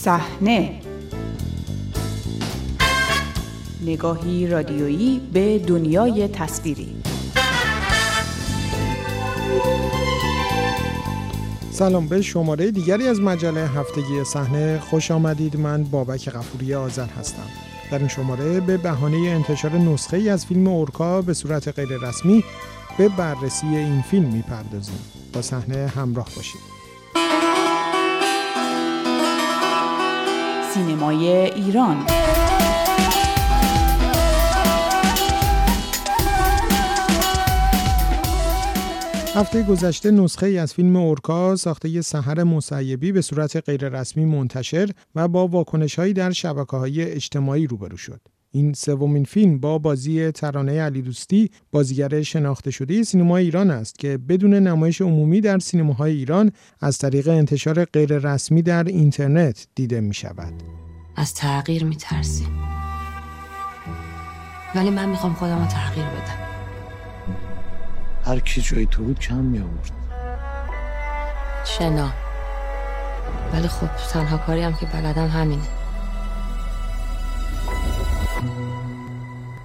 صحنه. نگاهی رادیویی به دنیای تصویری. سلام به شماره دیگری از مجله هفتگی صحنه. خوش آمدید. من بابک غفوری آذر هستم. در این شماره به بهانه انتشار نسخه ای از فیلم اورکا به صورت غیر رسمی به بررسی این فیلم می‌پردازیم. با صحنه همراه باشید. سینمای ایران هفته گذشته نسخه ای از فیلم اورکا ساخته سحر مسیبی به صورت غیررسمی منتشر و با واکنش هایی در شبکه های اجتماعی روبرو شد. این سومین فیلم با بازی ترانه علی دوستی بازیگر شناخته شده سینما ایران است که بدون نمایش عمومی در سینماهای ایران از طریق انتشار غیررسمی در اینترنت دیده می شود. از تغییر می ترسیم. ولی من می‌خوام خودم رو تغییر بدم. هر کی جای تو بود کم می آورد شنا ولی خب تنها کاری هم که بلدم همینه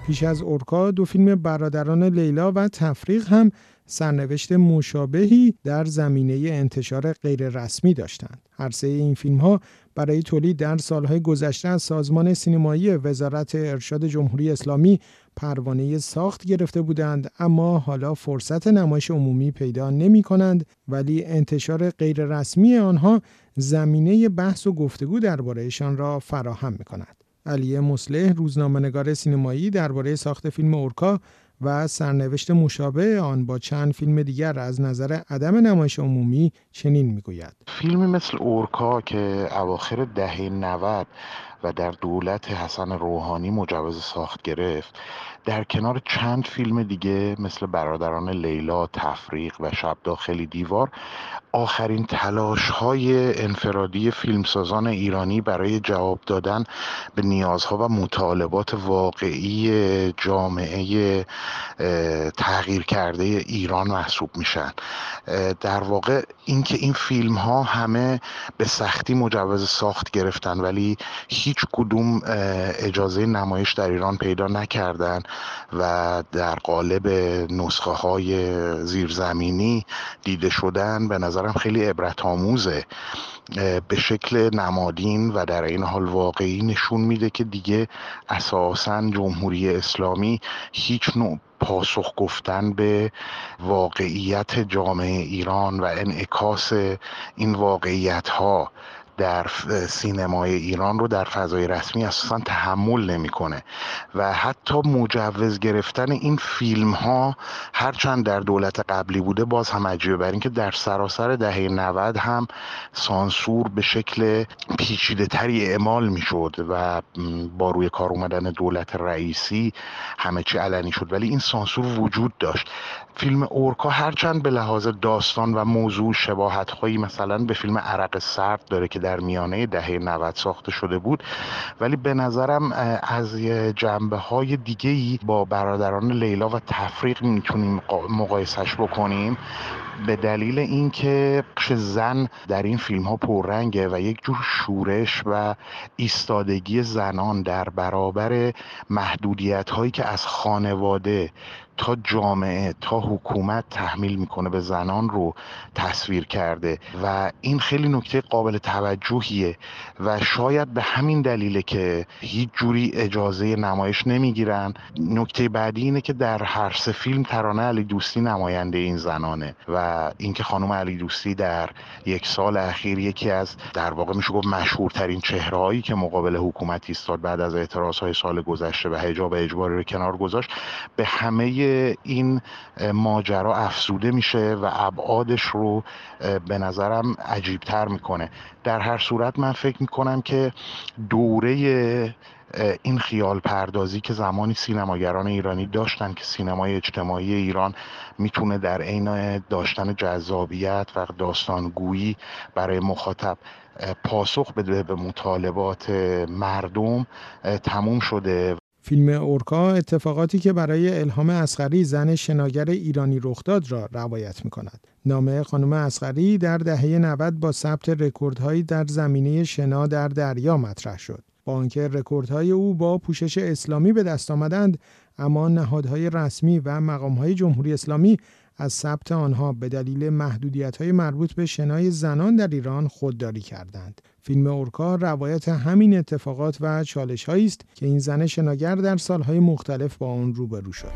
پیش از اورکا دو فیلم برادران لیلا و تفریق هم سرنوشت مشابهی در زمینه انتشار غیررسمی داشتند. هر سه این فیلم ها برای تولید در سالهای گذشته از سازمان سینمایی وزارت ارشاد جمهوری اسلامی پروانه ساخت گرفته بودند اما حالا فرصت نمایش عمومی پیدا نمی کنند ولی انتشار غیررسمی آنها زمینه بحث و گفتگو دربارهشان را فراهم می کند. علی مسلح روزنامه‌نگار سینمایی درباره ساخت فیلم اورکا و سرنوشت مشابه آن با چند فیلم دیگر از نظر عدم نمایش عمومی چنین می‌گوید. فیلمی مثل اورکا که اواخر دهه 90 و در دولت حسن روحانی مجوز ساخت گرفت. در کنار چند فیلم دیگه مثل برادران لیلا، تفریق و شب داخلی دیوار آخرین تلاش های انفرادی فیلمسازان ایرانی برای جواب دادن به نیازها و مطالبات واقعی جامعه تغییر کرده ایران محسوب میشن. در واقع اینکه این فیلم ها همه به سختی مجوز ساخت گرفتن ولی هیچ کدوم اجازه نمایش در ایران پیدا نکردن و در قالب نسخه های زیرزمینی دیده شدن به نظرم خیلی عبرت آموزه. به شکل نمادین و در این حال واقعی نشون میده که دیگه اساسا جمهوری اسلامی هیچ نوع پاسخ گفتن به واقعیت جامعه ایران و انعکاس این واقعیت ها در سینمای ایران رو در فضای رسمی اساسا تحمل نمی‌کنه و حتی مجوز گرفتن این فیلم ها هرچند در دولت قبلی بوده باز هم عجیبه. بر اینکه در سراسر دهه 90 هم سانسور به شکل پیچیده تری اعمال می‌شد و با روی کار اومدن دولت رئیسی همه چی علنی شد. ولی این سانسور وجود داشت. فیلم اورکا هرچند به لحاظ داستان و موضوع شباهت هایی مثلا به فیلم عرق سرد داره که در میانه دهه 90 ساخته شده بود. ولی به نظرم از جنبه های دیگه ای با برادران لیلا و تفریق می‌تونیم مقایسش بکنیم. به دلیل اینکه زن در این فیلم ها پررنگه و یک جور شورش و ایستادگی زنان در برابر محدودیت هایی که از خانواده تا جامعه تا حکومت تحمیل می‌کنه به زنان رو تصویر کرده و این خیلی نکته قابل توجهیه و شاید به همین دلیله که هیچ جوری اجازه نمایش نمی‌گیرن. نکته بعدی اینه که در هر سه فیلم ترانه علی دوستی نماینده این زنانه و اینکه خانم علی دوستی در یک سال اخیر یکی از در واقع میشه گفت مشهورترین چهرهایی که مقابل حکومت ایستاد بعد از اعتراض های سال گذشته و حجاب اجباری رو کنار گذاشت به همه این ماجرا افزوده میشه و ابعادش رو به نظرم عجیبتر می‌کنه. در هر صورت من فکر می‌کنم که دوره این خیال پردازی که زمانی سینماگران ایرانی داشتن که سینمای اجتماعی ایران می‌تونه در عین داشتن جذابیت و داستانگویی برای مخاطب پاسخ بده به مطالبات مردم تموم شده فیلم اورکا اتفاقاتی که برای الهام اصغری زن شناگر ایرانی رخ داد را روایت می کند. نام خانم اصغری در دهه 90 با ثبت رکوردهایی در زمینه شنا در دریا مطرح شد. با آنکه رکوردهای او با پوشش اسلامی به دست آمدند اما نهادهای رسمی و مقامهای جمهوری اسلامی از ثبت آنها به دلیل محدودیت‌های مربوط به شنای زنان در ایران خودداری کردند. فیلم اورکا روایت همین اتفاقات و چالش است که این زن شناگر در سالهای مختلف با آن روبرو شد.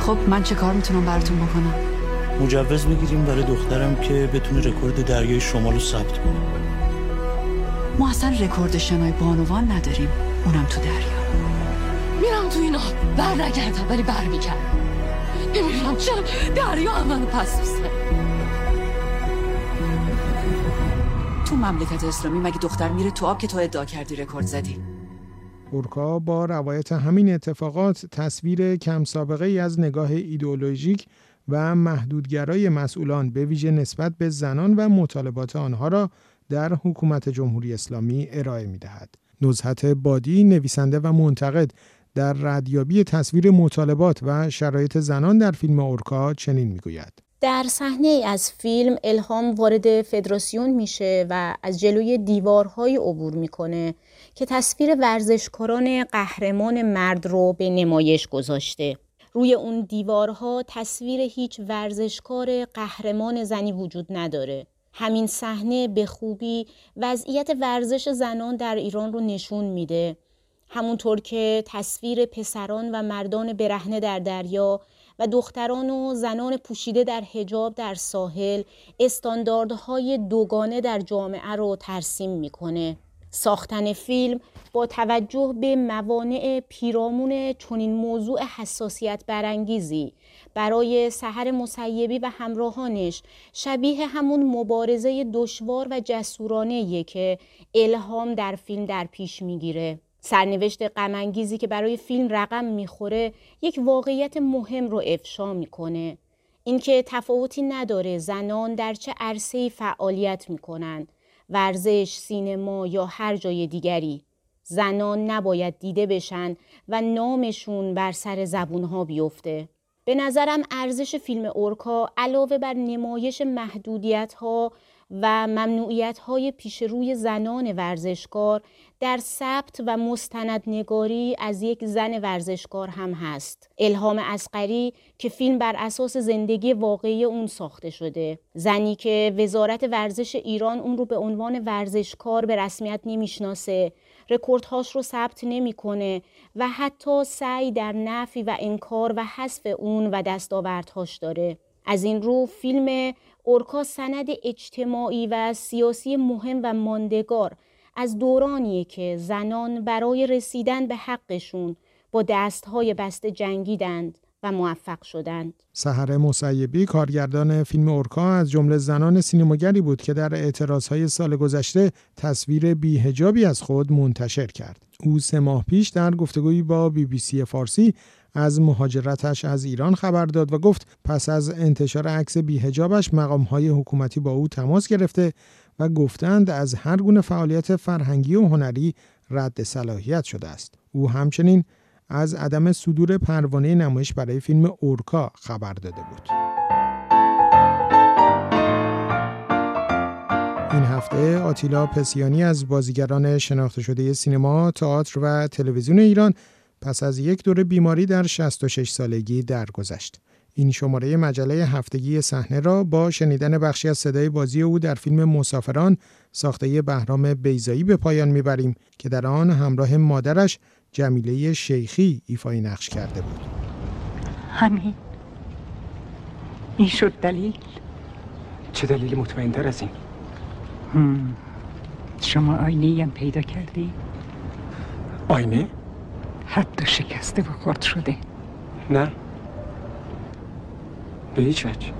خب من چه کار می‌تونم براتون بکنم؟ مجوز بگیریم برای دخترم که بتونه رکورد دریای شمال رو ثبت کنه. ما اصلا رکورد شنای بانوان نداریم. اونم تو دریا. میرم تو اینا. بر نگردم ولی بر می‌گردم نمی‌دونم چرا دریا هم منو پس میزه مملکت اسلامی مگه دختر میره تو آب که تو ادعا کردی رکورد زدی اورکا با روایت همین اتفاقات تصویر کم سابقه ای از نگاه ایدئولوژیک و محدودگرای مسئولان به ویژه نسبت به زنان و مطالبات آنها را در حکومت جمهوری اسلامی ارائه می دهد. نزهت بادی نویسنده و منتقد در ردیابی تصویر مطالبات و شرایط زنان در فیلم اورکا چنین می‌گوید در صحنه از فیلم الهام وارد فدراسیون میشه و از جلوی دیوارهای عبور می‌کنه که تصویر ورزشکاران قهرمان مرد رو به نمایش گذاشته. روی اون دیوارها تصویر هیچ ورزشکار قهرمان زنی وجود نداره. همین صحنه به خوبی وضعیت ورزش زنان در ایران رو نشون میده همونطور که تصویر پسران و مردان برهنه در دریا و دختران و زنان پوشیده در حجاب در ساحل استانداردهای دوگانه در جامعه رو ترسیم می‌کنه. ساختن فیلم با توجه به موانع پیرامون چنین موضوع حساسیت برانگیزی برای سحر مسیبی و همراهانش شبیه همون مبارزه دشوار و جسورانه که الهام در فیلم در پیش می‌گیره سرنوشت غمانگیزی که برای فیلم رقم می‌خوره یک واقعیت مهم رو افشا می‌کنه. اینکه تفاوتی نداره زنان در چه عرصه‌ای فعالیت می‌کنند ورزش، سینما یا هر جای دیگری. زنان نباید دیده بشن و نامشون بر سر زبونها بیفته. به نظرم ارزش فیلم اورکا علاوه بر نمایش محدودیت ها و ممنوعیت های پیش روی زنان ورزشکار در ثبت و مستندنگاری از یک زن ورزشکار هم هست. الهام اسقری که فیلم بر اساس زندگی واقعی اون ساخته شده. زنی که وزارت ورزش ایران اون رو به عنوان ورزشکار به رسمیت نمی‌شناسه رکوردهاش رو ثبت نمی‌کنه و حتی سعی در نفی و انکار و حذف اون و دستاوردهاش داره از این رو فیلم اورکا سند اجتماعی و سیاسی مهم و ماندگار از دورانیه که زنان برای رسیدن به حقشون با دستهای بسته جنگیدند و موفق شدند. سحر مصیبی کارگردان فیلم اورکا از جمله زنان سینماگری بود که در اعتراضهای سال گذشته تصویر بی‌حجابی از خود منتشر کرد. او سه ماه پیش در گفتگویی با بی بی سی فارسی از مهاجرتش از ایران خبر داد و گفت پس از انتشار عکس بیهجابش مقامهای حکومتی با او تماس گرفته و گفتند از هر گونه فعالیت فرهنگی و هنری رد صلاحیت شده است. او همچنین از عدم صدور پروانه نمایش برای فیلم اورکا خبر داده بود. این هفته آتیلا پسیانی از بازیگران شناخته شده سینما، تئاتر و تلویزیون ایران پس از یک دوره بیماری در 66 سالگی درگذشت. این شماره مجله هفتگی صحنه را با شنیدن بخشی از صدای بازی او در فیلم مسافران ساخته بهرام بیزایی به پایان می‌بریم که در آن همراه مادرش جمیله شیخی ایفای نقش کرده بود. همین. این شد دلیل؟ چه دلیل مطمئن از این؟ شما آینه هم پیدا کردی؟ آینه؟ حتی شکسته و خورد شده. نه. به هیچ وجه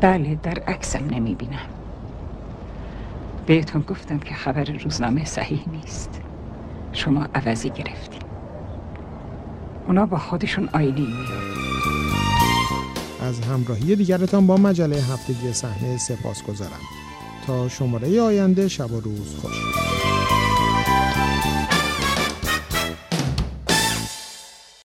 بله در عکسم نمی بینم بهتون گفتم که خبر روزنامه صحیح نیست. شما عوضی گرفتی اونا با خودشون آینه از همراهی دیگرتان با مجله هفتگی صحنه سپاس گذارم تا شماره آینده شب و روز خوش.